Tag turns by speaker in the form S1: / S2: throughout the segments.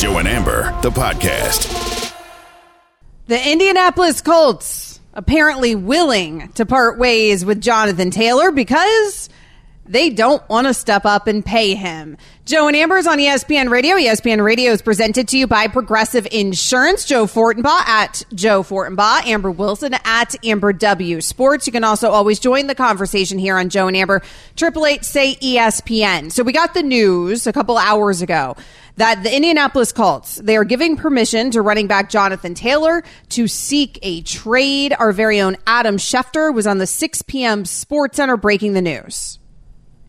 S1: Joe and Amber, the podcast.
S2: The Indianapolis Colts apparently willing to part ways with Jonathan Taylor because they don't want to step up and pay him. Joe and Amber's on ESPN Radio. ESPN Radio is presented to you by Progressive Insurance. Joe Fortenbaugh at Joe Fortenbaugh, Amber Wilson at Amber W Sports. You can also always join the conversation here on Joe and Amber. Triple Eight say ESPN. So we got the news a couple hours ago that the Indianapolis Colts they are giving permission to running back Jonathan Taylor to seek a trade. Our very own Adam Schefter was on the 6 p.m. Sports Center breaking the news.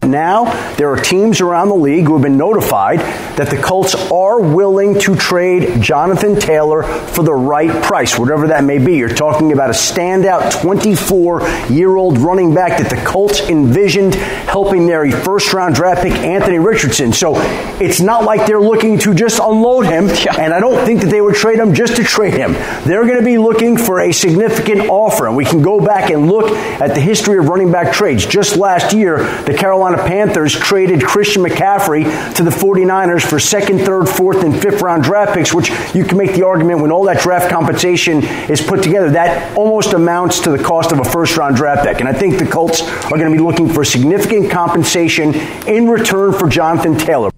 S3: Now, there are teams around the league who have been notified that the Colts are willing to trade Jonathan Taylor for the right price, whatever that may be. You're talking about a standout 24 year old running back that the Colts envisioned helping their first round draft pick, Anthony Richardson. So it's not like they're looking to just unload him, and I don't think that they would trade him just to trade him. They're going to be looking for a significant offer, and we can go back and look at the history of running back trades. Just last year, the Carolina Carolina Panthers traded Christian McCaffrey to the 49ers for second, third, fourth, and fifth round draft picks, which you can make the argument when all that draft compensation is put together, that almost amounts to the cost of a first round draft pick. And I think the Colts are going to be looking for significant compensation in return for Jonathan Taylor.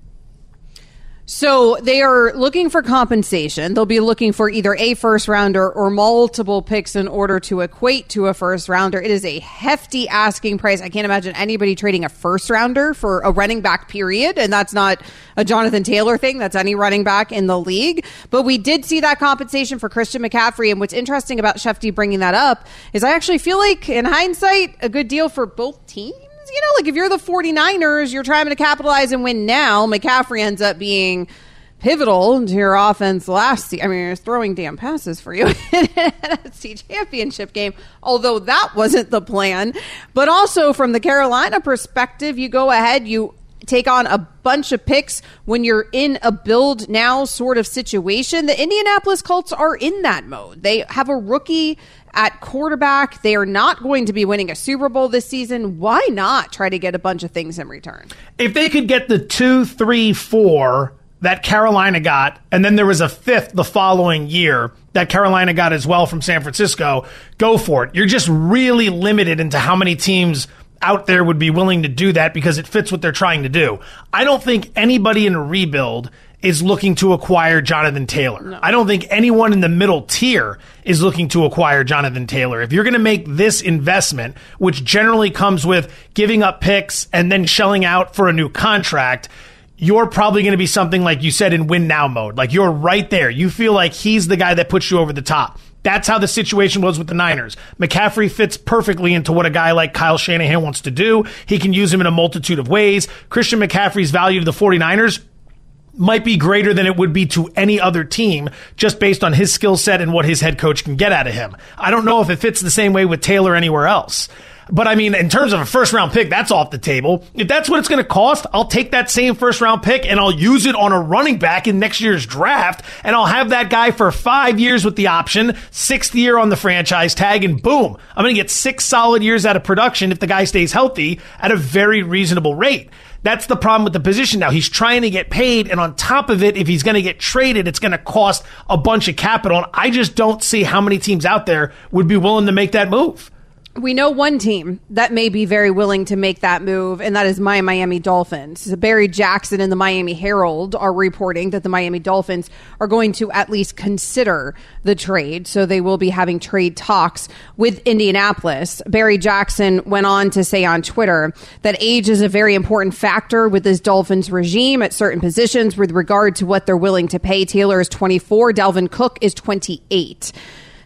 S2: So they are looking for compensation. They'll be looking for either a first rounder or multiple picks in order to equate to a first rounder. It is a hefty asking price. I can't imagine anybody trading a first rounder for a running back period. And that's not a Jonathan Taylor thing. That's any running back in the league. But we did see that compensation for Christian McCaffrey. And what's interesting about Shefty bringing that up is I actually feel like in hindsight, a good deal for both teams you know, like if you're the 49ers, you're trying to capitalize and win now. McCaffrey ends up being pivotal to your offense last season. I mean, you're throwing damn passes for you in an NFC championship game, although that wasn't the plan. But also from the Carolina perspective, you go ahead, you take on a bunch of picks when you're in a build now sort of situation. The Indianapolis Colts are in that mode. They have a rookie at quarterback. They are not going to be winning a Super Bowl this season. Why not try to get a bunch of things in return?
S4: If they could get the two, three, four that Carolina got, and then there was a fifth the following year that Carolina got as well from San Francisco, go for it. You're just really limited into how many teams out there would be willing to do that because it fits what they're trying to do. I don't think anybody in a rebuild is looking to acquire Jonathan Taylor. No. I don't think anyone in the middle tier is looking to acquire Jonathan Taylor. If you're going to make this investment, which generally comes with giving up picks and then shelling out for a new contract, you're probably going to be something like you said in win now mode. Like you're right there. You feel like he's the guy that puts you over the top. That's how the situation was with the Niners. McCaffrey fits perfectly into what a guy like Kyle Shanahan wants to do. He can use him in a multitude of ways. Christian McCaffrey's value to the 49ers might be greater than it would be to any other team just based on his skill set and what his head coach can get out of him. I don't know if it fits the same way with Taylor anywhere else. But I mean, in terms of a first round pick, that's off the table. If that's what it's going to cost, I'll take that same first round pick and I'll use it on a running back in next year's draft. And I'll have that guy for five years with the option, sixth year on the franchise tag, and boom, I'm going to get six solid years out of production if the guy stays healthy at a very reasonable rate. That's the problem with the position now. He's trying to get paid, and on top of it, if he's going to get traded, it's going to cost a bunch of capital. And I just don't see how many teams out there would be willing to make that move
S2: we know one team that may be very willing to make that move, and that is my Miami Dolphins. Barry Jackson and the Miami Herald are reporting that the Miami Dolphins are going to at least consider the trade. So they will be having trade talks with Indianapolis. Barry Jackson went on to say on Twitter that age is a very important factor with this Dolphins regime at certain positions with regard to what they're willing to pay. Taylor is 24, Dalvin Cook is 28.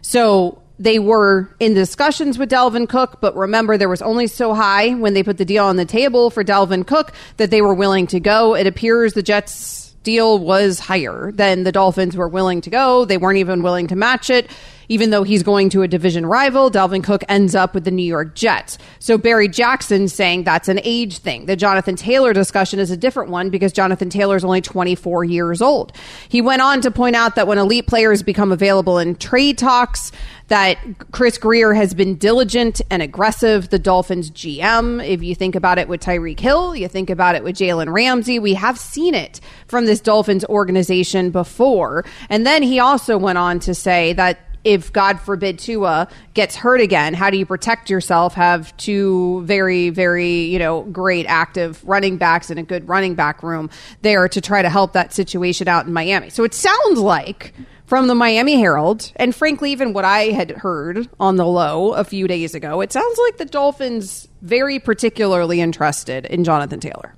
S2: So they were in discussions with Dalvin Cook, but remember there was only so high when they put the deal on the table for Dalvin Cook that they were willing to go. It appears the Jets deal was higher than the Dolphins were willing to go. They weren't even willing to match it. even though he's going to a division rival, Dalvin Cook ends up with the New York Jets. So Barry Jackson saying that's an age thing. The Jonathan Taylor discussion is a different one because Jonathan Taylor is only 24 years old. He went on to point out that when elite players become available in trade talks, that Chris Grier has been diligent and aggressive, the Dolphins GM. If you think about it with Tyreek Hill, you think about it with Jalen Ramsey, we have seen it from this Dolphins organization before. And then he also went on to say that if God forbid Tua gets hurt again, how do you protect yourself? Have two very, very, you know, great active running backs and a good running back room there to try to help that situation out in Miami. So it sounds like from the Miami Herald, and frankly, even what I had heard on the low a few days ago, it sounds like the Dolphins very particularly interested in Jonathan Taylor.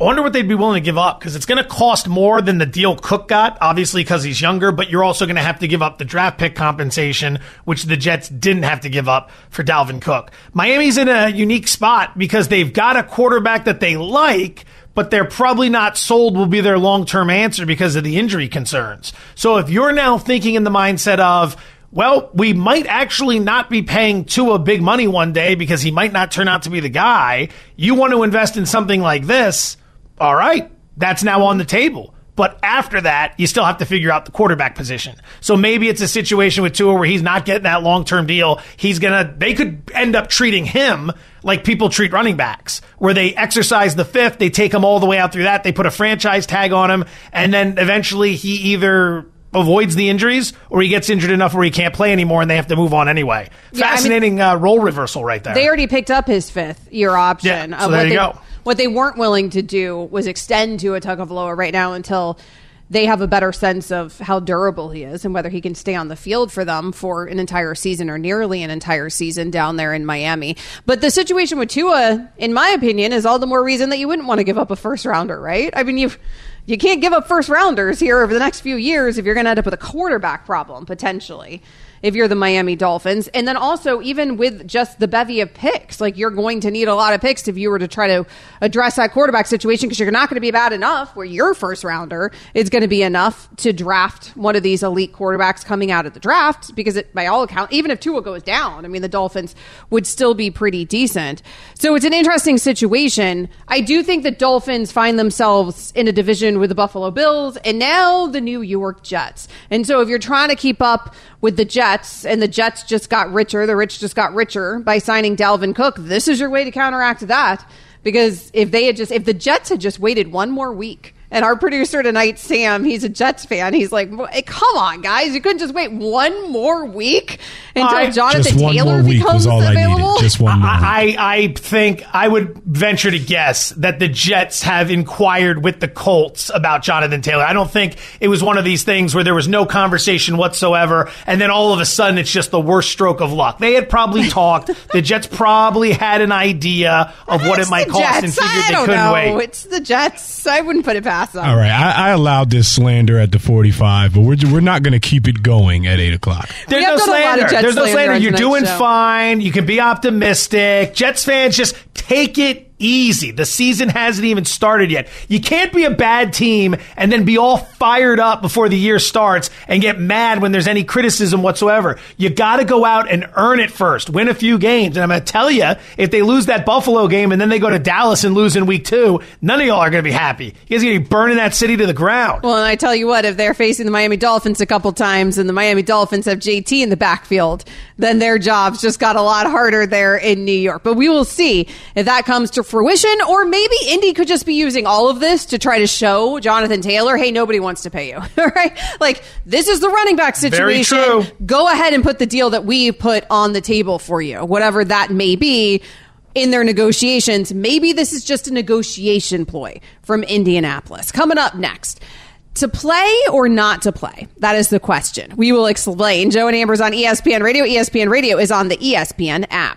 S4: I wonder what they'd be willing to give up because it's going to cost more than the deal Cook got, obviously because he's younger, but you're also going to have to give up the draft pick compensation, which the Jets didn't have to give up for Dalvin Cook. Miami's in a unique spot because they've got a quarterback that they like, but they're probably not sold will be their long term answer because of the injury concerns. So if you're now thinking in the mindset of, well, we might actually not be paying Tua big money one day because he might not turn out to be the guy. You want to invest in something like this. All right. That's now on the table. But after that, you still have to figure out the quarterback position. So maybe it's a situation with Tua where he's not getting that long term deal. He's gonna, they could end up treating him like people treat running backs, where they exercise the fifth, they take him all the way out through that, they put a franchise tag on him, and then eventually he either avoids the injuries or he gets injured enough where he can't play anymore and they have to move on anyway.
S2: Yeah, I mean-
S4: Fascinating uh, role reversal right there.
S2: They already picked up his fifth year option.
S4: Yeah, so there you
S2: they,
S4: go.
S2: What they weren't willing to do was extend Tua Tagovailoa right now until they have a better sense of how durable he is and whether he can stay on the field for them for an entire season or nearly an entire season down there in Miami. But the situation with Tua, in my opinion, is all the more reason that you wouldn't want to give up a first rounder, right? I mean, you you can't give up first rounders here over the next few years if you're going to end up with a quarterback problem potentially if you're the Miami Dolphins. And then also, even with just the bevy of picks, like you're going to need a lot of picks if you were to try to address that quarterback situation because you're not going to be bad enough where your first rounder is going to be enough to draft one of these elite quarterbacks coming out of the draft because it, by all accounts, even if Tua goes down, I mean, the Dolphins would still be pretty decent. So it's an interesting situation. I do think the Dolphins find themselves in a division with the Buffalo Bills and now the New York Jets. And so if you're trying to keep up with the Jets, and the Jets just got richer, the rich just got richer by signing Dalvin Cook. This is your way to counteract that. Because if they had just, if the Jets had just waited one more week, and our producer tonight, Sam, he's a Jets fan. He's like, "Hey, eh, come on, guys, you couldn't just wait one more week until
S4: I-
S2: Jonathan
S5: Just one
S2: Taylor
S5: more week
S2: becomes
S5: was all I
S2: available.
S5: needed. Just one more. week.
S4: I, I think I would venture to guess that the Jets have inquired with the Colts about Jonathan Taylor. I don't think it was one of these things where there was no conversation whatsoever, and then all of a sudden it's just the worst stroke of luck. They had probably talked. The Jets probably had an idea of what
S2: It's
S4: it might
S2: the
S4: cost and figured
S2: I
S4: they
S2: don't
S4: couldn't
S2: know.
S4: wait.
S2: It's the Jets. I wouldn't put it past them.
S5: All right, I, I allowed this slander at the 45, but we're, we're not going to keep it going at 8 o'clock.
S4: There's no
S2: done a lot of
S4: slander. There's no
S2: slander
S4: slander. You're doing
S2: show.
S4: fine. You can be optimistic. Jets fans, just take it easy. The season hasn't even started yet. You can't be a bad team and then be all fired up before the year starts and get mad when there's any criticism whatsoever. You got to go out and earn it first. Win a few games. And I'm going to tell you, if they lose that Buffalo game and then they go to Dallas and lose in week two, none of y'all are going to be happy. You guys are going to be burning that city to the ground.
S2: Well, and I tell you what, if they're facing the Miami Dolphins a couple times and the Miami Dolphins have JT in the backfield, then their jobs just got a lot harder there in New York. But we will see if that comes to fruition, or maybe Indy could just be using all of this to try to show Jonathan Taylor, hey, nobody wants to pay you. All right? Like, this is the running back
S4: Very
S2: situation.
S4: true.
S2: Go ahead and put the deal that we put on the table for you, whatever that may be in their negotiations. Maybe this is just a negotiation ploy from Indianapolis. Coming up next. To play or not to play? That is the question. We will explain. Joe and Amber's on ESPN Radio. ESPN Radio is on the ESPN app.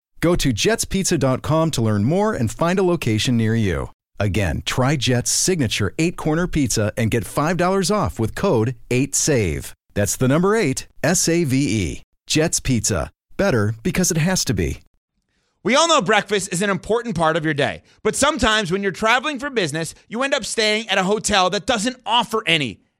S6: Go to jetspizza.com to learn more and find a location near you. Again, try Jet's signature eight corner pizza and get $5 off with code 8SAVE. That's the number eight, S A V E. Jet's Pizza. Better because it has to be.
S7: We all know breakfast is an important part of your day, but sometimes when you're traveling for business, you end up staying at a hotel that doesn't offer any.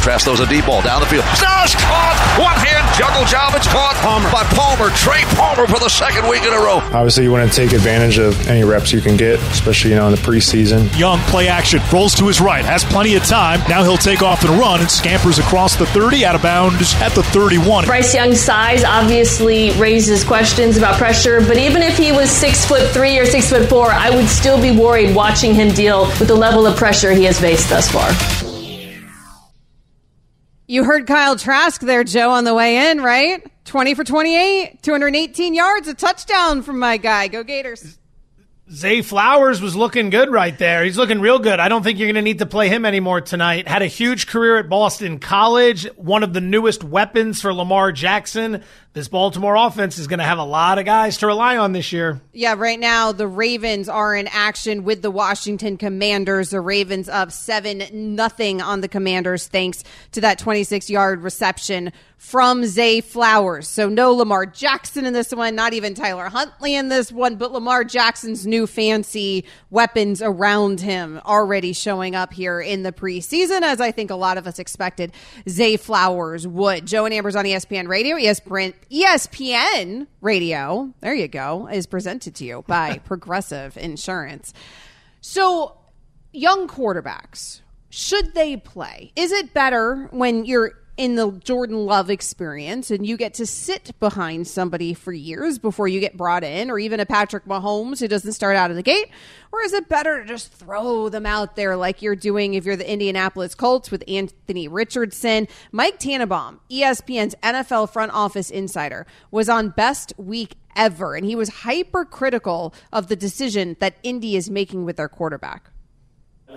S8: Trask throws a deep ball down the field. Snows caught. One hand juggle job. It's caught Palmer. by Palmer. Trey Palmer for the second week in a row.
S9: Obviously, you want to take advantage of any reps you can get, especially you know in the preseason.
S10: Young play action rolls to his right, has plenty of time. Now he'll take off and run and scampers across the 30 out of bounds at the 31.
S11: Bryce Young's size obviously raises questions about pressure, but even if he was six foot three or six foot four, I would still be worried watching him deal with the level of pressure he has faced thus far.
S2: You heard Kyle Trask there, Joe, on the way in, right? 20 for 28, 218 yards, a touchdown from my guy. Go Gators.
S4: Zay Flowers was looking good right there. He's looking real good. I don't think you're going to need to play him anymore tonight. Had a huge career at Boston College, one of the newest weapons for Lamar Jackson. This Baltimore offense is going to have a lot of guys to rely on this year.
S2: Yeah, right now the Ravens are in action with the Washington Commanders. The Ravens up 7 nothing on the Commanders thanks to that 26-yard reception from Zay Flowers. So no Lamar Jackson in this one, not even Tyler Huntley in this one, but Lamar Jackson's new fancy weapons around him already showing up here in the preseason, as I think a lot of us expected Zay Flowers would. Joe and Amber's on ESPN Radio, ESPN, ESPN Radio, there you go, is presented to you by Progressive Insurance. So, young quarterbacks, should they play? Is it better when you're in the Jordan Love experience and you get to sit behind somebody for years before you get brought in, or even a Patrick Mahomes who doesn't start out of the gate? Or is it better to just throw them out there like you're doing if you're the Indianapolis Colts with Anthony Richardson? Mike Tannenbaum, ESPN's NFL front office insider, was on best week ever, and he was hypercritical of the decision that Indy is making with their quarterback.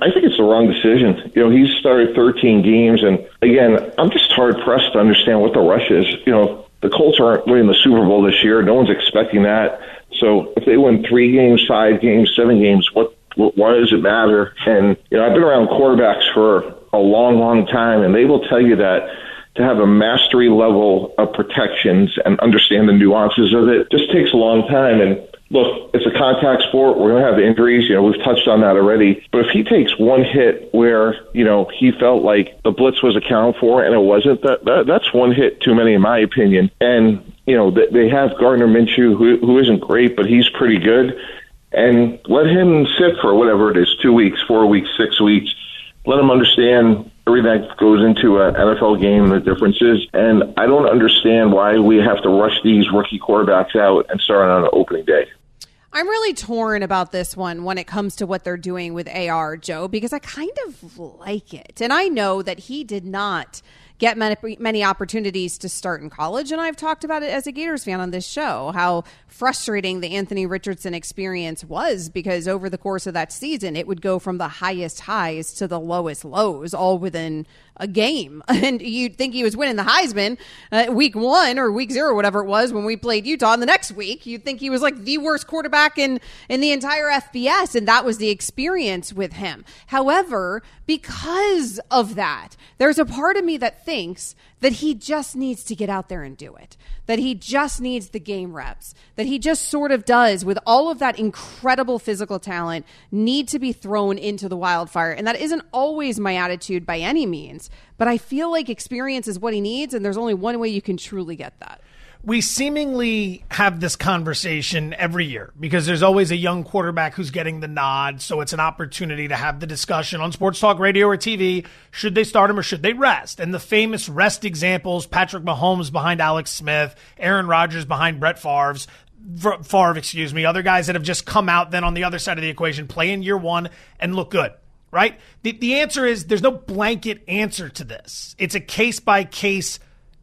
S12: I think it's the wrong decision. You know, he's started 13 games, and again, I'm just hard pressed to understand what the rush is. You know, the Colts aren't winning the Super Bowl this year. No one's expecting that. So if they win three games, five games, seven games, what, what why does it matter? And you know, I've been around quarterbacks for a long, long time, and they will tell you that to have a mastery level of protections and understand the nuances of it just takes a long time. And look, it's a contact sport. We're going to have injuries. You know, we've touched on that already. But if he takes one hit where, you know, he felt like the blitz was accounted for and it wasn't, that, that that's one hit too many, in my opinion. And, you know, they have Gardner Minshew, who, who isn't great, but he's pretty good. And let him sit for whatever it is two weeks, four weeks, six weeks. Let him understand everything that goes into an NFL game, the differences. And I don't understand why we have to rush these rookie quarterbacks out and start on an opening day.
S2: I'm really torn about this one when it comes to what they're doing with AR, Joe, because I kind of like it. And I know that he did not get many, many opportunities to start in college. And I've talked about it as a Gators fan on this show, how frustrating the Anthony Richardson experience was because over the course of that season, it would go from the highest highs to the lowest lows all within a game. And you'd think he was winning the Heisman uh, week one or week zero, whatever it was when we played Utah. And the next week, you'd think he was like the worst quarterback in, in the entire FBS. And that was the experience with him. However, because of that, there's a part of me that thinks that he just needs to get out there and do it, that he just needs the game reps, that he just sort of does with all of that incredible physical talent need to be thrown into the wildfire. And that isn't always my attitude by any means, but I feel like experience is what he needs. And there's only one way you can truly get that
S4: we seemingly have this conversation every year because there's always a young quarterback who's getting the nod. So it's an opportunity to have the discussion on sports talk radio or TV. Should they start him or should they rest? And the famous rest examples Patrick Mahomes behind Alex Smith, Aaron Rodgers behind Brett Favre's. Favre, excuse me, other guys that have just come out then on the other side of the equation, play in year one and look good right? The, the answer is there's no blanket answer to this. It's a case by case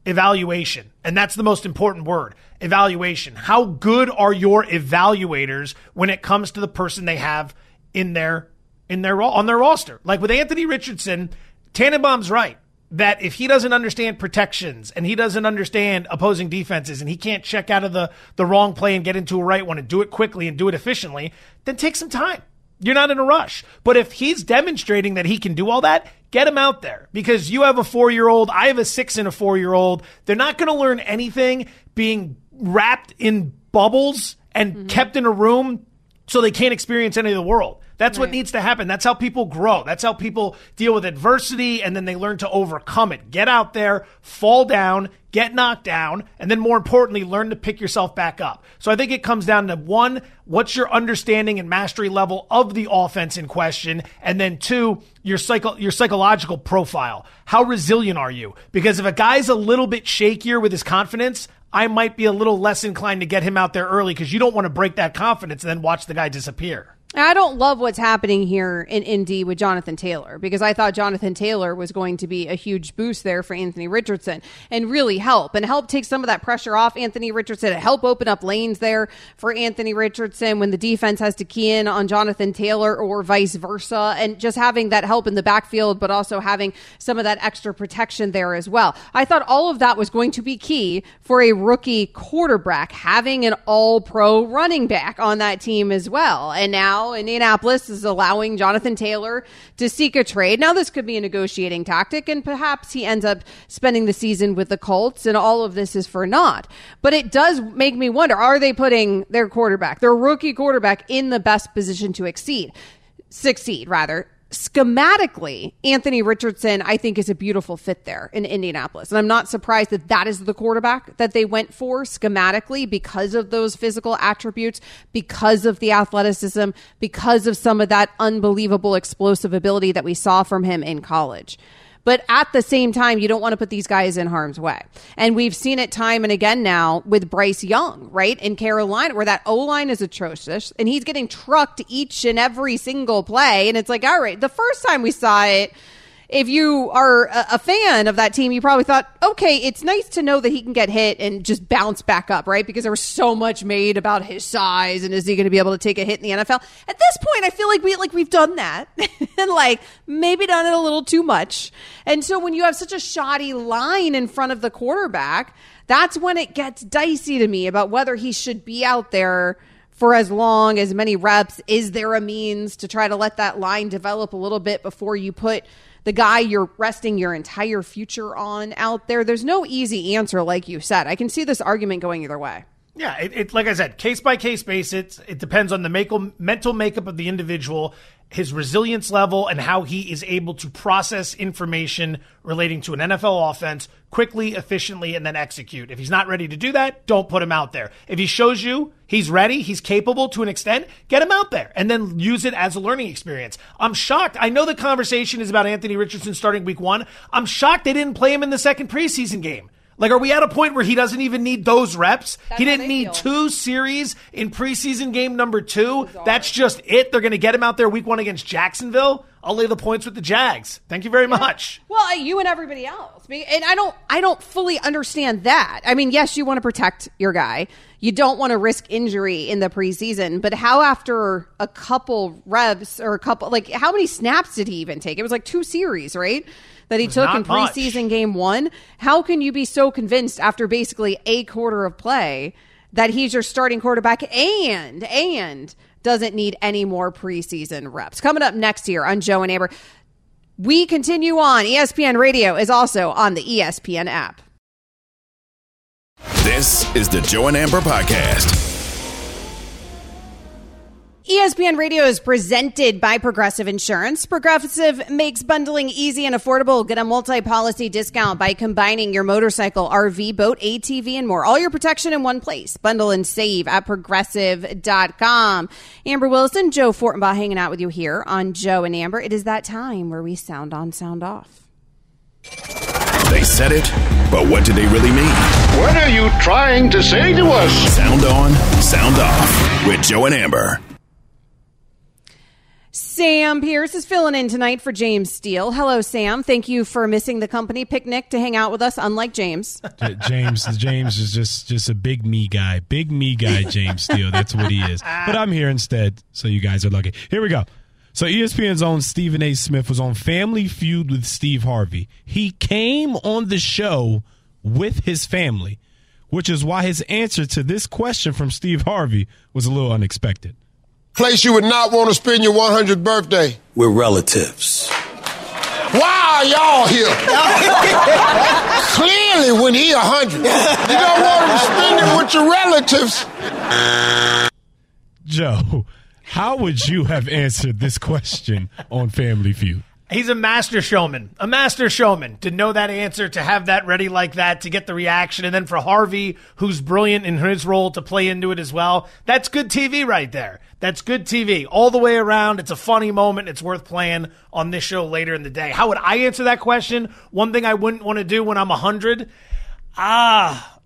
S4: evaluation. And that's the most important word evaluation. How good are your evaluators when it comes to the person they have in their in their on their roster? Like with Anthony Richardson, Tannenbaum's right that if he doesn't understand protections and he doesn't understand opposing defenses and he can't check out of the, the wrong play and get into a right one and do it quickly and do it efficiently, then take some time. You're not in a rush. But if he's demonstrating that he can do all that, get him out there because you have a four year old. I have a six and a four year old. They're not going to learn anything being wrapped in bubbles and mm-hmm. kept in a room so they can't experience any of the world. That's right. what needs to happen. That's how people grow. That's how people deal with adversity and then they learn to overcome it. Get out there, fall down, get knocked down, and then more importantly, learn to pick yourself back up. So I think it comes down to one, what's your understanding and mastery level of the offense in question? And then two, your psycho, your psychological profile. How resilient are you? Because if a guy's a little bit shakier with his confidence, I might be a little less inclined to get him out there early because you don't want to break that confidence and then watch the guy disappear.
S2: I don't love what's happening here in Indy with Jonathan Taylor because I thought Jonathan Taylor was going to be a huge boost there for Anthony Richardson and really help and help take some of that pressure off Anthony Richardson and help open up lanes there for Anthony Richardson when the defense has to key in on Jonathan Taylor or vice versa and just having that help in the backfield but also having some of that extra protection there as well. I thought all of that was going to be key for a rookie quarterback having an all pro running back on that team as well. And now now Indianapolis is allowing Jonathan Taylor to seek a trade. Now, this could be a negotiating tactic, and perhaps he ends up spending the season with the Colts, and all of this is for naught. But it does make me wonder are they putting their quarterback, their rookie quarterback, in the best position to exceed? Succeed, rather schematically, Anthony Richardson, I think, is a beautiful fit there in Indianapolis. And I'm not surprised that that is the quarterback that they went for schematically because of those physical attributes, because of the athleticism, because of some of that unbelievable explosive ability that we saw from him in college. But at the same time, you don't want to put these guys in harm's way. And we've seen it time and again now with Bryce Young, right? In Carolina, where that O line is atrocious and he's getting trucked each and every single play. And it's like, all right, the first time we saw it, if you are a, fan of that team, you probably thought, okay, it's nice to know that he can get hit and just bounce back up, right? Because there was so much made about his size and is he going to be able to take a hit in the NFL? At this point, I feel like we like we've done that and like maybe done it a little too much. And so when you have such a shoddy line in front of the quarterback, that's when it gets dicey to me about whether he should be out there for as long as many reps. Is there a means to try to let that line develop a little bit before you put the guy you're resting your entire future on out there. There's no easy answer, like you said. I can see this argument going either way.
S4: Yeah, it, it, like I said, case by case basis. It depends on the make, mental makeup of the individual, his resilience level, and how he is able to process information relating to an NFL offense quickly, efficiently, and then execute. If he's not ready to do that, don't put him out there. If he shows you he's ready, he's capable to an extent, get him out there and then use it as a learning experience. I'm shocked. I know the conversation is about Anthony Richardson starting week one. I'm shocked they didn't play him in the second preseason game. Like, are we at a point where he doesn't even need those reps? That's he didn't need feel. two series in preseason game number two. That's just it. They're going to get him out there week one against Jacksonville. I'll lay the points with the Jags. Thank you very much.
S2: Well, you and everybody else. And I don't I don't fully understand that. I mean, yes, you want to protect your guy. You don't want to risk injury in the preseason, but how after a couple reps or a couple like how many snaps did he even take? It was like two series, right? That he took
S4: Not
S2: in preseason game 1. How can you be so convinced after basically a quarter of play that he's your starting quarterback and and doesn't need any more preseason reps? Coming up next year on Joe and Amber. We continue on. ESPN Radio is also on the ESPN app.
S1: This is the Joe and Amber Podcast.
S2: ESPN Radio is presented by Progressive Insurance. Progressive makes bundling easy and affordable. Get a multi policy discount by combining your motorcycle, RV, boat, ATV, and more. All your protection in one place. Bundle and save at progressive.com. Amber Wilson, Joe Fortenbaugh hanging out with you here on Joe and Amber. It is that time where we sound on, sound off.
S1: They said it, but what did they really mean?
S13: What are you trying to say to us?
S1: Sound on, sound off with Joe and Amber.
S2: Sam Pierce is filling in tonight for James Steele. Hello, Sam. Thank you for missing the company picnic to hang out with us, unlike James.
S5: James James is just just a big me guy. Big me guy James Steele. That's what he is. But I'm here instead, so you guys are lucky. Here we go. So ESPN's own Stephen A. Smith was on Family Feud with Steve Harvey. He came on the show with his family, which is why his answer to this question from Steve Harvey was a little unexpected.
S14: Place you would not want to spend your 100th birthday.
S15: We're relatives.
S14: Why are y'all here? Clearly, when he 100, you don't want to spend it with your relatives.
S5: Joe, how would you have answered this question on Family Feud?
S4: He's a master showman, a master showman to know that answer, to have that ready like that, to get the reaction. And then for Harvey, who's brilliant in his role, to play into it as well. That's good TV right there. That's good TV all the way around. It's a funny moment. It's worth playing on this show later in the day. How would I answer that question? One thing I wouldn't want to do when I'm 100? Ah,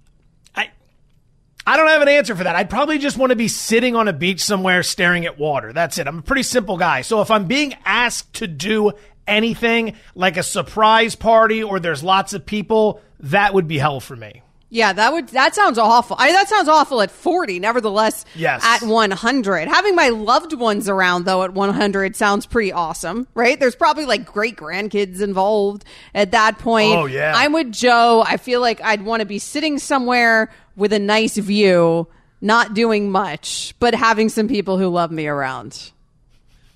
S4: I don't have an answer for that. I'd probably just want to be sitting on a beach somewhere staring at water. That's it. I'm a pretty simple guy. So if I'm being asked to do anything like a surprise party or there's lots of people, that would be hell for me.
S2: Yeah, that would that sounds awful. I that sounds awful at 40. Nevertheless,
S4: Yes.
S2: at 100. Having my loved ones around though at 100 sounds pretty awesome, right? There's probably like great grandkids involved at that point.
S4: Oh, yeah.
S2: I'm with Joe. I feel like I'd want to be sitting somewhere with a nice view, not doing much, but having some people who love me around.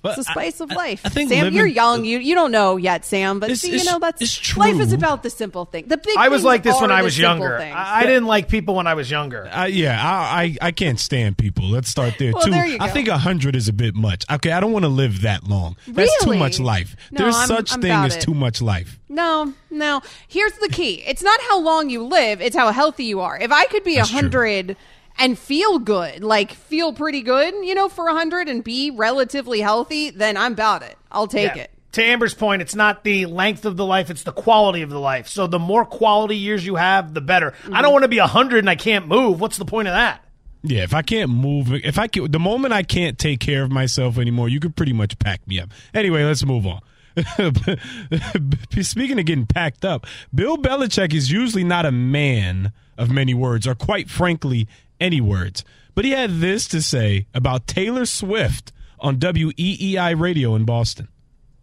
S5: But
S2: it's the spice of life.
S5: I think
S2: Sam,
S5: living-
S2: you're young. You you don't know yet, Sam. But
S5: It's-
S2: see, you know that's
S5: it's
S2: life is about the simple thing. The big.
S4: I was like this when I
S2: the
S4: was
S2: simple
S4: younger.
S2: things.
S4: I, I didn't like people when I was younger.
S5: Uh, yeah, I, I I can't stand people. Let's start there.
S2: Well,
S5: Two,
S2: there you
S5: I
S2: go.
S5: think hundred is a bit much. Okay, I don't want to live that long. That's too much life.
S2: No,
S5: There's
S2: I'm-
S5: such
S2: I'm
S5: thing as
S2: it.
S5: too much life.
S2: No, no. Here's the key. It's not how long you live, it's how healthy you are. If I could be a 100 and feel good, like feel pretty good, you know, for a 100 and be relatively healthy, then I'm about it. I'll take
S4: Yeah.
S2: it.
S4: To Amber's point, it's not the length of the life, it's the quality of the life. So the more quality years you have, the better. I
S2: Mm-hmm.
S4: don't want to be 100 and I can't move. What's the point of that?
S5: Yeah, if I can't move, if I can, the moment I can't take care of myself anymore, you could pretty much pack me up. Anyway, let's move on. Speaking of getting packed up, Bill Belichick is usually not a man of many words, or quite frankly, any words. But he had this to say about Taylor Swift on WEEI radio in Boston.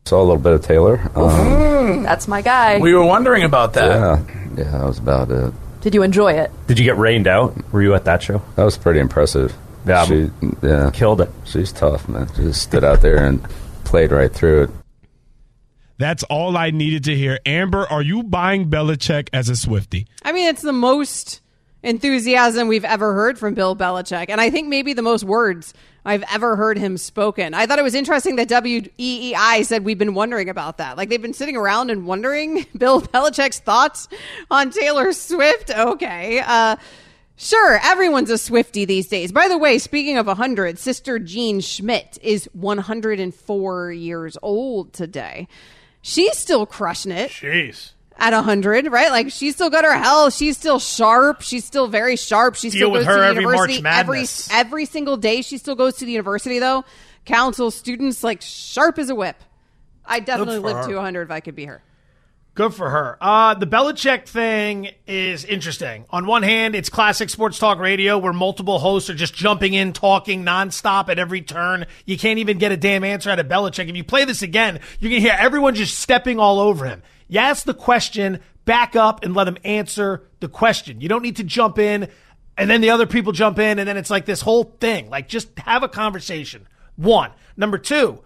S16: Saw a little bit of Taylor. Um,
S17: That's my guy.
S18: We were wondering about that.
S16: yeah, yeah, that was about it.
S17: Did you enjoy it?
S18: Did you get rained out? Were you at that show?
S16: That was pretty impressive.
S18: Yeah.
S16: she yeah
S18: killed it.
S16: She's tough, man. She just stood out there and played right through it.
S5: That's all I needed to hear. Amber, are you buying Belichick as a Swifty?
S2: I mean, it's the most enthusiasm we've ever heard from Bill Belichick. And I think maybe the most words I've ever heard him spoken. I thought it was interesting that WEEI said we've been wondering about that. Like they've been sitting around and wondering Bill Belichick's thoughts on Taylor Swift. Okay. Uh, Sure, everyone's a Swifty these days. By the way, speaking of 100, Sister Jean Schmidt is 104 years old today. She's still crushing it
S4: Jeez.
S2: At 100, right? Like she's still got her health. She's still sharp. She's still very sharp. She
S4: Deal
S2: still
S4: with
S2: goes
S4: her
S2: to the
S4: every March
S2: university every
S4: Madness.
S2: every single day. She still goes to the university though. Counsels students like sharp as a whip. I definitely live
S4: her.
S2: to 100 if I could be her.
S4: Good for her. Uh, the Belichick thing is interesting. On one hand, it's classic sports talk radio where multiple hosts are just jumping in, talking nonstop at every turn. You can't even get a damn answer out of Belichick. If you play this again, you can hear everyone just stepping all over him. You ask the question, back up and let them answer the question. You don't need to jump in and then the other people jump in and then it's like this whole thing. Like just have a conversation. One. Number two,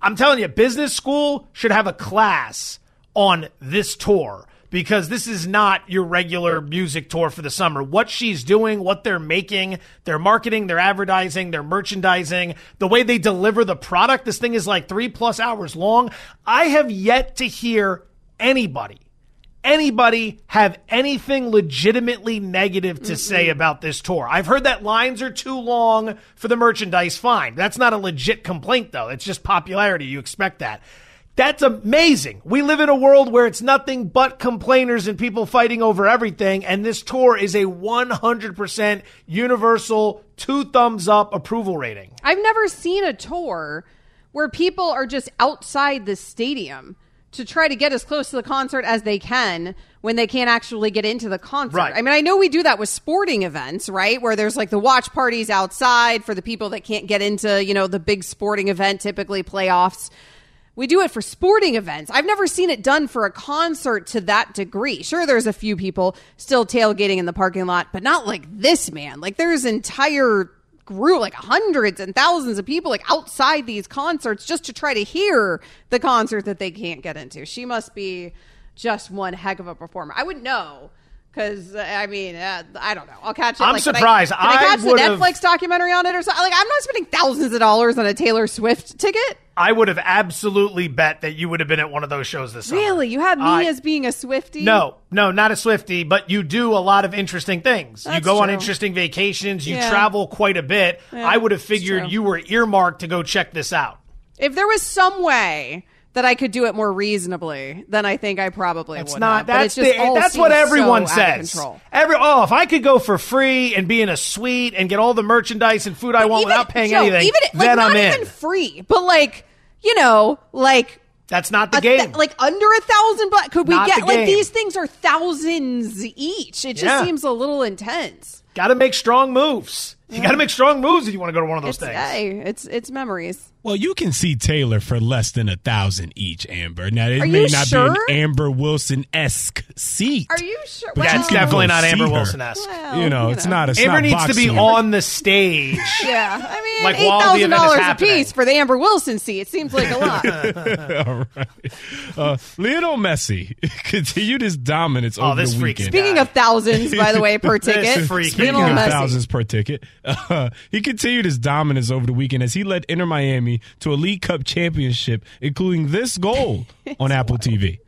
S4: I'm telling you, business school should have a class on this tour because this is not your regular music tour for the summer. What she's doing, what they're making, their marketing, their advertising, their merchandising, the way they deliver the product. This thing is like three plus hours long. I have yet to hear anybody anybody have anything legitimately negative to say about this tour. I've heard that lines are too long for the merchandise. Fine. That's not a legit complaint, though. It's just popularity. You expect that. That's amazing. We live in a world where it's nothing but complainers and people fighting over everything. And this tour is a 100% universal two thumbs up approval rating.
S2: I've never seen a tour where people are just outside the stadium to try to get as close to the concert as they can when they can't actually get into the concert.
S4: Right.
S2: I mean, I know we do that with sporting events, right? Where there's like the watch parties outside for the people that can't get into, you know, the big sporting event, typically playoffs. We do it for sporting events. I've never seen it done for a concert to that degree. Sure, there's a few people still tailgating in the parking lot, but not like this man. Like there's entire group, like hundreds and thousands of people, like outside these concerts just to try to hear the concert that they can't get into. She must be just one heck of a performer. I wouldn't know. Because I mean, uh, I don't know. I'll catch it.
S4: I'm
S2: like, can I-
S4: surprised.
S2: Can I,
S4: I
S2: catch the Netflix documentary on it or something? Like, I'm not spending thousands of dollars on a Taylor Swift ticket.
S4: I would have absolutely bet that you would have been at one of those shows this summer.
S2: Really, you have me
S4: I-
S2: as being a Swifty?
S4: No, no, not a Swifty, but you do a lot of interesting things. you
S2: That's
S4: go on interesting vacations, you
S2: Yeah.
S4: travel quite a bit.
S2: Yeah,
S4: I would have figured you were earmarked to go check this out.
S2: If there was some way that I could do it more reasonably, then I think I probably would.
S4: not
S2: have.
S4: That's
S2: just
S4: that's what everyone
S2: so
S4: says. Every oh, if I could go for free and be in a suite and get all the merchandise and food I want
S2: Even-
S4: without paying
S2: Joe,
S4: anything,
S2: even like
S4: then
S2: not
S4: I'm in.
S2: even free, but like you know, like
S4: That's not the
S2: a th-
S4: game.
S2: like under a thousand bucks. Could we
S4: Not
S2: get
S4: the
S2: like these things are thousands each? It just
S4: Yeah.
S2: seems a little intense.
S4: got to make strong moves. You got to make strong moves if you want to go to one of those
S2: It's,
S4: things.
S2: hey, it's it's memories.
S5: Well, you can see Taylor for less than a thousand each, Amber. Now it
S2: Are
S5: may
S2: you
S5: not
S2: sure?
S5: be an Amber Wilson esque seat.
S2: Are you sure?
S5: But
S4: yeah,
S5: you
S4: it's definitely not Amber. Wilson esque.
S2: Well,
S5: you know,
S2: you
S5: it's
S2: know.
S5: not. It's
S4: Amber
S5: not
S4: needs to be
S5: boxing.
S4: on the stage.
S2: Yeah, I mean,
S4: Like,
S2: eight
S4: while the
S2: thousand
S4: event is
S2: dollars a piece for the Amber Wilson seat. It seems like a lot.
S5: All right. Uh, Lionel Messi continued his dominance
S4: Oh,
S5: over
S4: this
S5: the
S4: freaks
S5: weekend.
S2: Speaking of thousands, by the way, per ticket.
S5: Speaking
S2: Lionel
S5: of
S2: Messi.
S5: thousands per ticket, uh, he continued his dominance over the weekend as he led Inter Miami to a League Cup championship, including this goal on Apple TV.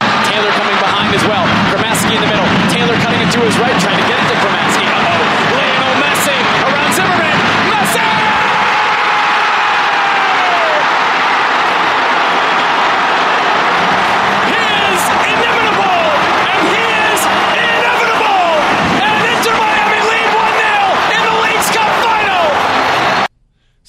S15: Taylor coming behind as well. Cremaschi in the middle. Taylor cutting it to his right, trying to get it to Cremaschi. Uh-oh. Lionel Messi around Zimmerman. Messi! He is inimitable, and he is inevitable. And Inter Miami lead 1-0 in the Leagues Cup final.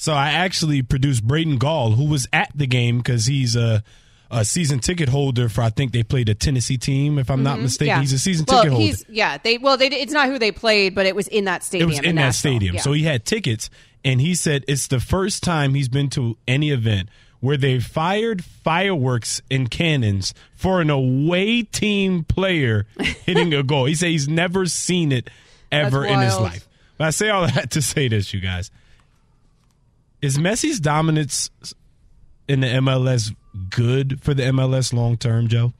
S5: So I actually produced Braden Gall, who was at the game because he's a, a season ticket holder for. I think they played a Tennessee team, if I'm not mistaken.
S2: Mm-hmm. Yeah.
S5: He's a season
S2: well,
S5: ticket holder.
S2: He's, yeah, they well, they, it's not who they played, but it was in that stadium.
S5: It was in that
S2: Nashville.
S5: stadium.
S2: Yeah.
S5: So he had tickets, and he said it's the first time he's been to any event where they fired fireworks and cannons for an away team player hitting a goal. He said he's never seen it ever in his life. But I say all that to say this, you guys. Is Messi's dominance in the MLS good for the MLS long term, Joe?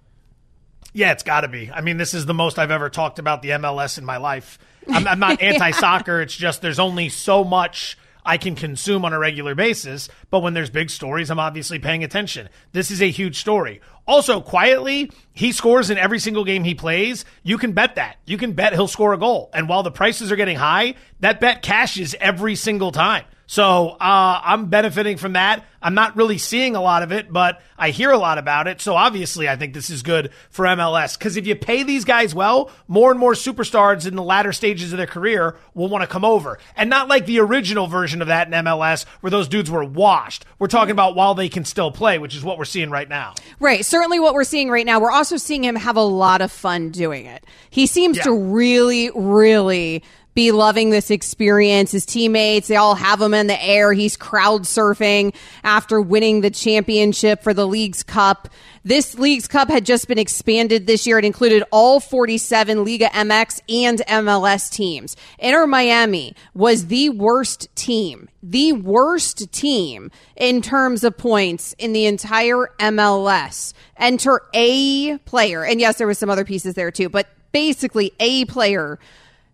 S4: Yeah, it's got to be. I mean, this is the most I've ever talked about the MLS in my life. I'm, I'm not anti soccer. It's just there's only so much I can consume on a regular basis. But when there's big stories, I'm obviously paying attention. This is a huge story. Also, quietly, he scores in every single game he plays. You can bet that. You can bet he'll score a goal. And while the prices are getting high, that bet cashes every single time. So uh, I'm benefiting from that. I'm not really seeing a lot of it, but I hear a lot about it. So obviously, I think this is good for MLS because if you pay these guys well, more and more superstars in the latter stages of their career will want to come over. And not like the original version of that in MLS where those dudes were washed. We're talking about while they can still play, which is what we're seeing right now.
S2: Right. Certainly what we're seeing right now. We're also seeing him have a lot of fun doing it. He seems
S4: Yeah.
S2: to really, really be loving this experience. His teammates, they all have him in the air. He's crowd surfing after winning the championship for the Leagues Cup. This Leagues Cup had just been expanded this year. It included all 47 Liga MX and MLS teams. Inter Miami was the worst team, the worst team in terms of points in the entire MLS. Enter a player. And yes, there was some other pieces there too, but basically a player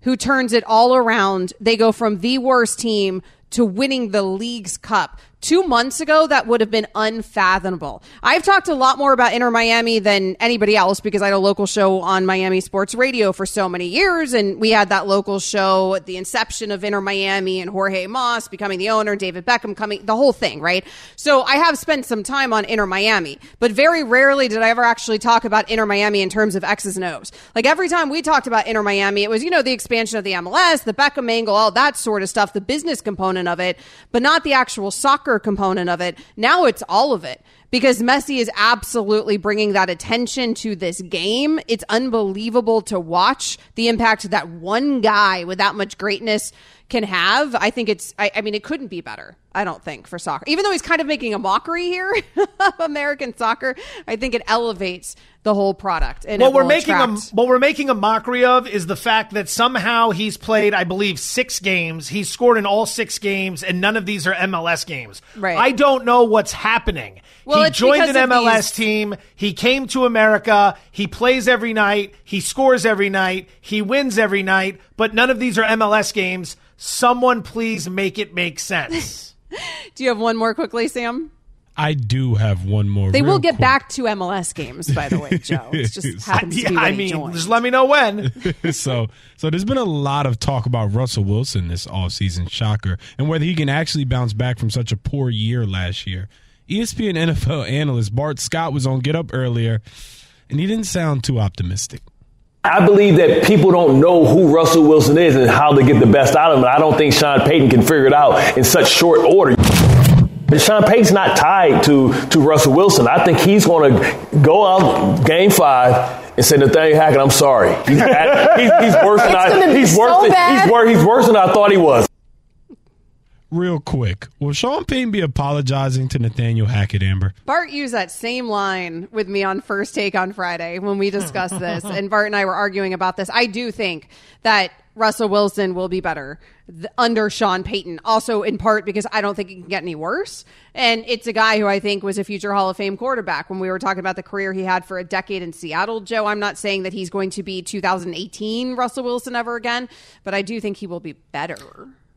S2: who turns it all around. They go from the worst team to winning the league's cup. Two months ago, that would have been unfathomable. I've talked a lot more about Inter Miami than anybody else because I had a local show on Miami Sports Radio for so many years. And we had that local show at the inception of Inter Miami and Jorge Mas becoming the owner, David Beckham coming, the whole thing, right? So I have spent some time on Inter Miami, but very rarely did I ever actually talk about Inter Miami in terms of X's and O's. Like every time we talked about Inter Miami, it was, you know, the expansion of the MLS, the Beckham angle, all that sort of stuff, the business component of it, but not the actual soccer component of it. Now it's all of it because Messi is absolutely bringing that attention to this game. It's unbelievable to watch the impact that one guy with that much greatness can have. I think it's, I, I mean, it couldn't be better. I don't think for soccer, even though he's kind of making a mockery here of American soccer. I think it elevates the whole product. And
S4: what we're making a, what we're making a mockery of is the fact that somehow he's played, I believe, six games. He's scored in all six games, and none of these are MLS games.
S2: Right.
S4: I don't know what's happening.
S2: Well,
S4: he joined an MLS
S2: these-
S4: team. He came to America. He plays every night. He scores every night. He wins every night. But none of these are MLS games. Someone please make it make sense.
S2: Do you have one more quickly, Sam?
S5: I do have one more.
S2: They will get
S5: quick.
S2: back to MLS games, by the way, Joe. It just happens to be
S4: yeah,
S2: when
S4: I mean,
S2: joined.
S4: just let me know when.
S5: so so there's been a lot of talk about Russell Wilson this offseason, shocker, and whether he can actually bounce back from such a poor year last year. ESPN NFL analyst Bart Scott was on Get Up earlier, and he didn't sound too optimistic.
S17: I believe that people don't know who Russell Wilson is and how to get the best out of him. I don't think Sean Payton can figure it out in such short order. And Sean Payton's not tied to, to Russell Wilson. I think he's going to go out game five and say, Nathaniel Hackett, I'm sorry. He's, he's, he's worse than I.
S2: be
S17: He's worse.
S2: so
S17: than, he's, worse, he's worse than I thought he was.
S5: Real quick, will Sean Payton be apologizing to Nathaniel Hackett, Amber?
S2: Bart used that same line with me on First Take on Friday when we discussed this, and Bart and I were arguing about this. I do think that Russell Wilson will be better under Sean Payton, also in part because I don't think it can get any worse. And it's a guy who I think was a future Hall of Fame quarterback when we were talking about the career he had for a decade in Seattle. Joe, I'm not saying that he's going to be 2018 Russell Wilson ever again, but I do think he will be better.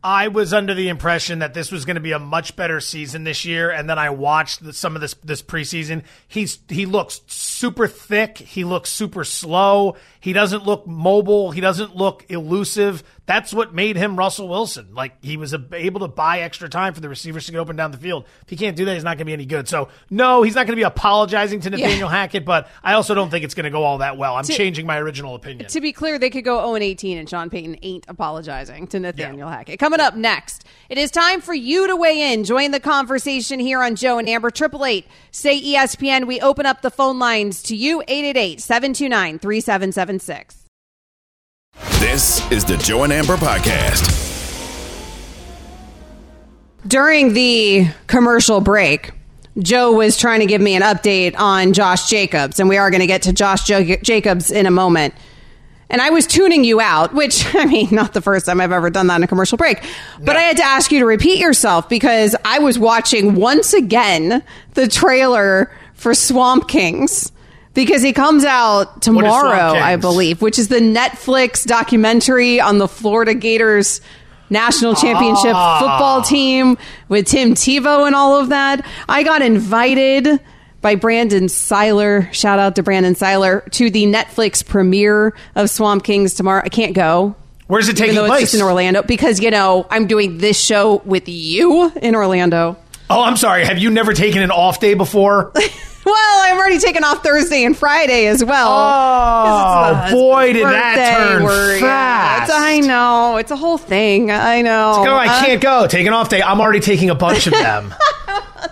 S4: I was under the impression that this was going to be a much better season this year, and then I watched the, some of this this preseason. He's he looks super thick. He looks super slow. He doesn't look mobile. He doesn't look elusive. That's what made him Russell Wilson. Like he was able to buy extra time for the receivers to get open down the field. If he can't do that, he's not going to be any good. So no, he's not going to be apologizing to Nathaniel Hackett. But I also don't think it's going to go all that well. I'm
S2: To-
S4: changing my original opinion.
S2: To be clear, they could go 0 18 and Sean Payton ain't apologizing to Nathaniel Hackett. Coming up next, it is time for you to weigh in. Join the conversation here on Joe and Amber. Triple eight, say ESPN. We open up the phone lines to you, 888 729 3776.
S1: This is the Joe and Amber Podcast.
S2: During the commercial break, Joe was trying to give me an update on Josh Jacobs, and we are going to get to Josh jo- Jacobs in a moment. And I was tuning you out, which, I mean, not the first time I've ever done that in a commercial break. But I had to ask you to repeat yourself because I was watching once again the trailer for Swamp Kings because he comes out tomorrow, I believe, which is the Netflix documentary on the Florida Gators national championship
S4: Ah.
S2: football team with Tim Tebow and all of that. I got invited by Brandon Seiler. Shout out to Brandon Seiler to the Netflix premiere of Swamp Kings tomorrow. I can't go.
S4: Where's it taking place?
S2: It's just in Orlando because you know I'm doing this show with you in Orlando.
S4: Oh, I'm sorry. Have you never taken an off day before?
S2: Well, I've already taken off Thursday and Friday as well.
S4: Oh, boy, did that turn
S2: We're-
S4: fast.
S2: I know. It's a whole thing. I know.
S4: Go, I
S2: Uh,
S4: can't go. Taking off day. I'm already taking a bunch of them.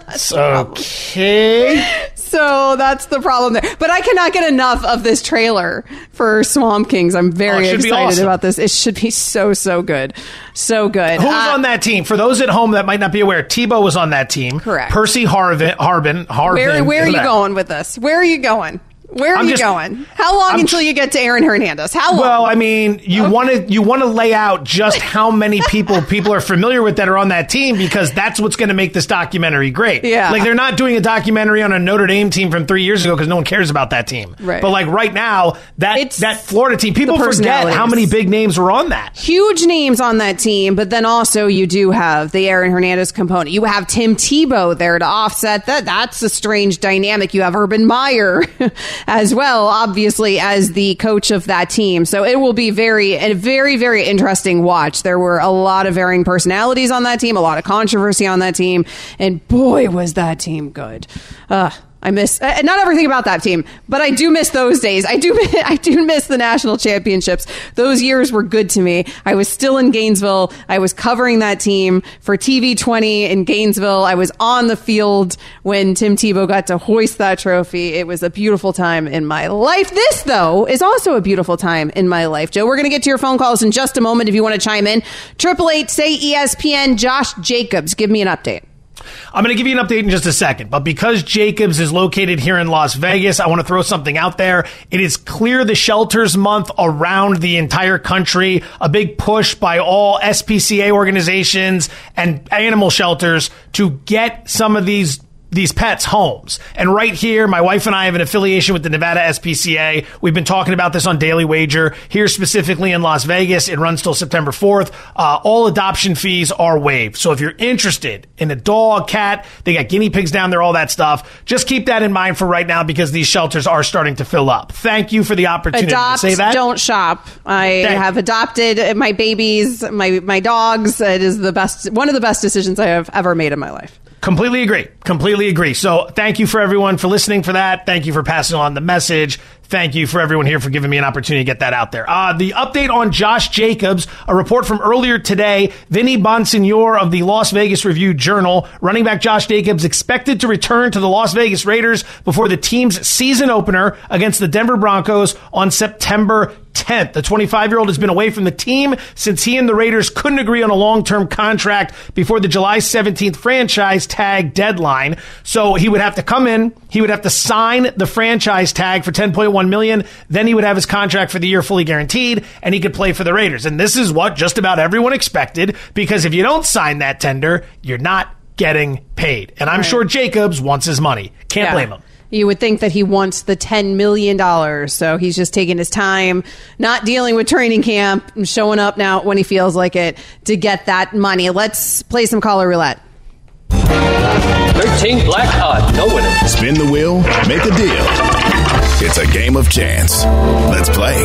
S4: okay.
S2: So that's the problem there. But I cannot get enough of this trailer for Swamp Kings. I'm
S4: Oh,
S2: very
S4: be
S2: excited
S4: awesome.
S2: about this. It should be so, so good. So good.
S4: Who
S2: Uh,
S4: on that team? For those at home that might not be aware, Tebow was on that team.
S2: Correct.
S4: Percy Harvin, Harbin, Harvin.
S2: where, where are you going with this? Where are you going? Where are
S4: I'm
S2: you
S4: just-
S2: going? How long
S4: I'm
S2: until you get to Aaron Hernandez? How long?
S4: Well, I mean, you want to you want to lay out just how many people people are familiar with that are on that team because that's what's going to make this documentary great.
S2: Yeah.
S4: like they're not doing a documentary on a Notre Dame team from three years ago because no one cares about that team.
S2: Right.
S4: But like right now, that that Florida team, people forget how many big names were on that.
S2: huge names on that team, but then also you do have the Aaron Hernandez component. You have Tim Tebow there to offset that. That's a strange dynamic. You have Urban Meyer as well, obviously, as the coach of that team. So it will be very, a very, very interesting watch. There were a lot of varying personalities on that team, a lot of controversy on that team, and boy, was that team good. Uh, I miss uh, not everything about that team, but I do miss those days. I do I do miss the national championships. Those years were good to me. I was still in Gainesville. I was covering that team for TV 20 in Gainesville. I was on the field when Tim Tebow got to hoist that trophy. It was a beautiful time in my life. This though is also a beautiful time in my life. Joe, we're going to get to your phone calls in just a moment if you want to chime in. Triple eight say E ESPN Josh Jacobs, give me an update.
S4: I'm going to give you an update in just a second, but because Jacobs is located here in Las Vegas, I want to throw something out there. It is clear the shelters month around the entire country, a big push by all SPCA organizations and animal shelters to get some of these these pets homes. And right here, my wife and I have an affiliation with the Nevada SPCA. We've been talking about this on Daily Wager. Here specifically in Las Vegas, it runs till September 4th. Uh, all adoption fees are waived. So if you're interested in a dog, cat, they got guinea pigs down there, all that stuff. Just keep that in mind for right now because these shelters are starting to fill up. Thank you for the opportunity
S2: Adopt,
S4: to say that.
S2: don't shop. I
S4: Thank-
S2: have adopted my babies, my my dogs. It is the best, one of the best decisions I have ever made in my life.
S4: Completely agree. Completely agree. So thank you for everyone for listening for that. Thank you for passing on the message. Thank you for everyone here for giving me an opportunity to get that out there. Uh, the update on Josh Jacobs, a report from earlier today. Vinny Bonsignore of the Las Vegas Review Journal, running back Josh Jacobs expected to return to the Las Vegas Raiders before the team's season opener against the Denver Broncos on September 10th. The 25 year old has been away from the team since he and the Raiders couldn't agree on a long term contract before the July 17th franchise tag deadline. So he would have to come in, he would have to sign the franchise tag for 10.1 million, then he would have his contract for the year fully guaranteed and he could play for the Raiders. And this is what just about everyone expected because if you don't sign that tender, you're not getting paid. And I'm
S2: Right.
S4: sure Jacobs wants his money. Can't
S2: Yeah.
S4: blame him.
S2: You would think that he wants the $10 million. So he's just taking his time, not dealing with training camp, and showing up now when he feels like it to get that money. Let's play some caller roulette.
S1: 13 black odd, no winner. Spin the wheel, make a deal. It's a game of chance. Let's play.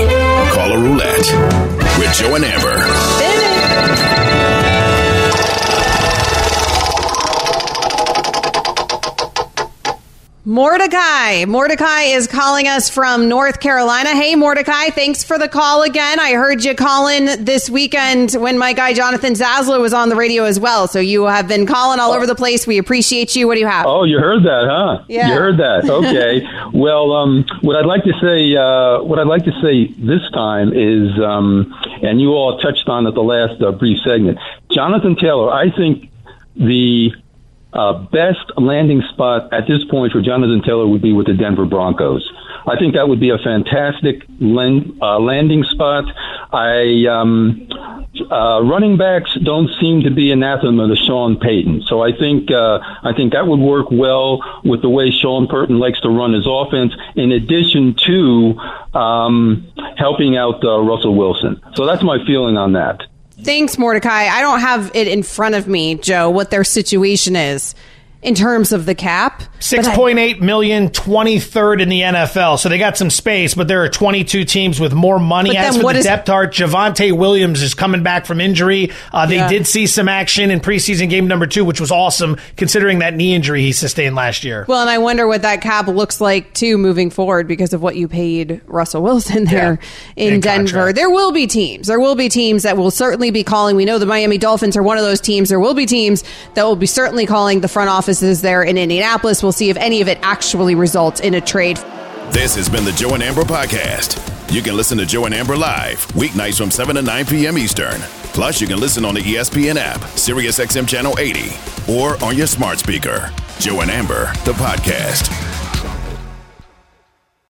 S1: Caller roulette with Joe and Amber.
S2: Mordecai. Mordecai is calling us from North Carolina. Hey, Mordecai, thanks for the call again. I heard you calling this weekend when my guy Jonathan Zaslow was on the radio as well. So you have been calling all over the place. We appreciate you. What do you have?
S19: Oh, you heard that, huh?
S2: Yeah.
S19: You heard that. Okay. well, um, what I'd like to say, uh, what I'd like to say this time is, um, and you all touched on it the last uh, brief segment. Jonathan Taylor, I think the uh, best landing spot at this point for Jonathan Taylor would be with the Denver Broncos. I think that would be a fantastic land, uh, landing spot. I um, uh, running backs don't seem to be anathema to Sean Payton, so I think uh, I think that would work well with the way Sean Payton likes to run his offense. In addition to um, helping out uh, Russell Wilson, so that's my feeling on that.
S2: Thanks, Mordecai. I don't have it in front of me, Joe, what their situation is. In terms of the cap.
S4: Six point eight million, 23rd in the NFL. So they got some space, but there are 22 teams with more money.
S2: But
S4: As for
S2: what
S4: the
S2: is-
S4: depth chart, Javonte Williams is coming back from injury. Uh, they
S2: Yeah.
S4: did see some action in preseason game number two, which was awesome considering that knee injury he sustained last year.
S2: Well, and I wonder what that cap looks like too moving forward because of what you paid Russell Wilson there in
S4: Big
S2: Denver.
S4: contract.
S2: There will be teams. There will be teams that will certainly be calling. We know the Miami Dolphins are one of those teams. There will be teams that will be certainly calling the front offices there in Indianapolis. We'll see if any of it actually results in a trade.
S1: This has been the Joe and Amber Podcast. You can listen to Joe and Amber live weeknights from 7 to 9 p.m. Eastern. Plus, you can listen on the ESPN app, SiriusXM Channel 80, or on your smart speaker. Joe and Amber, the podcast.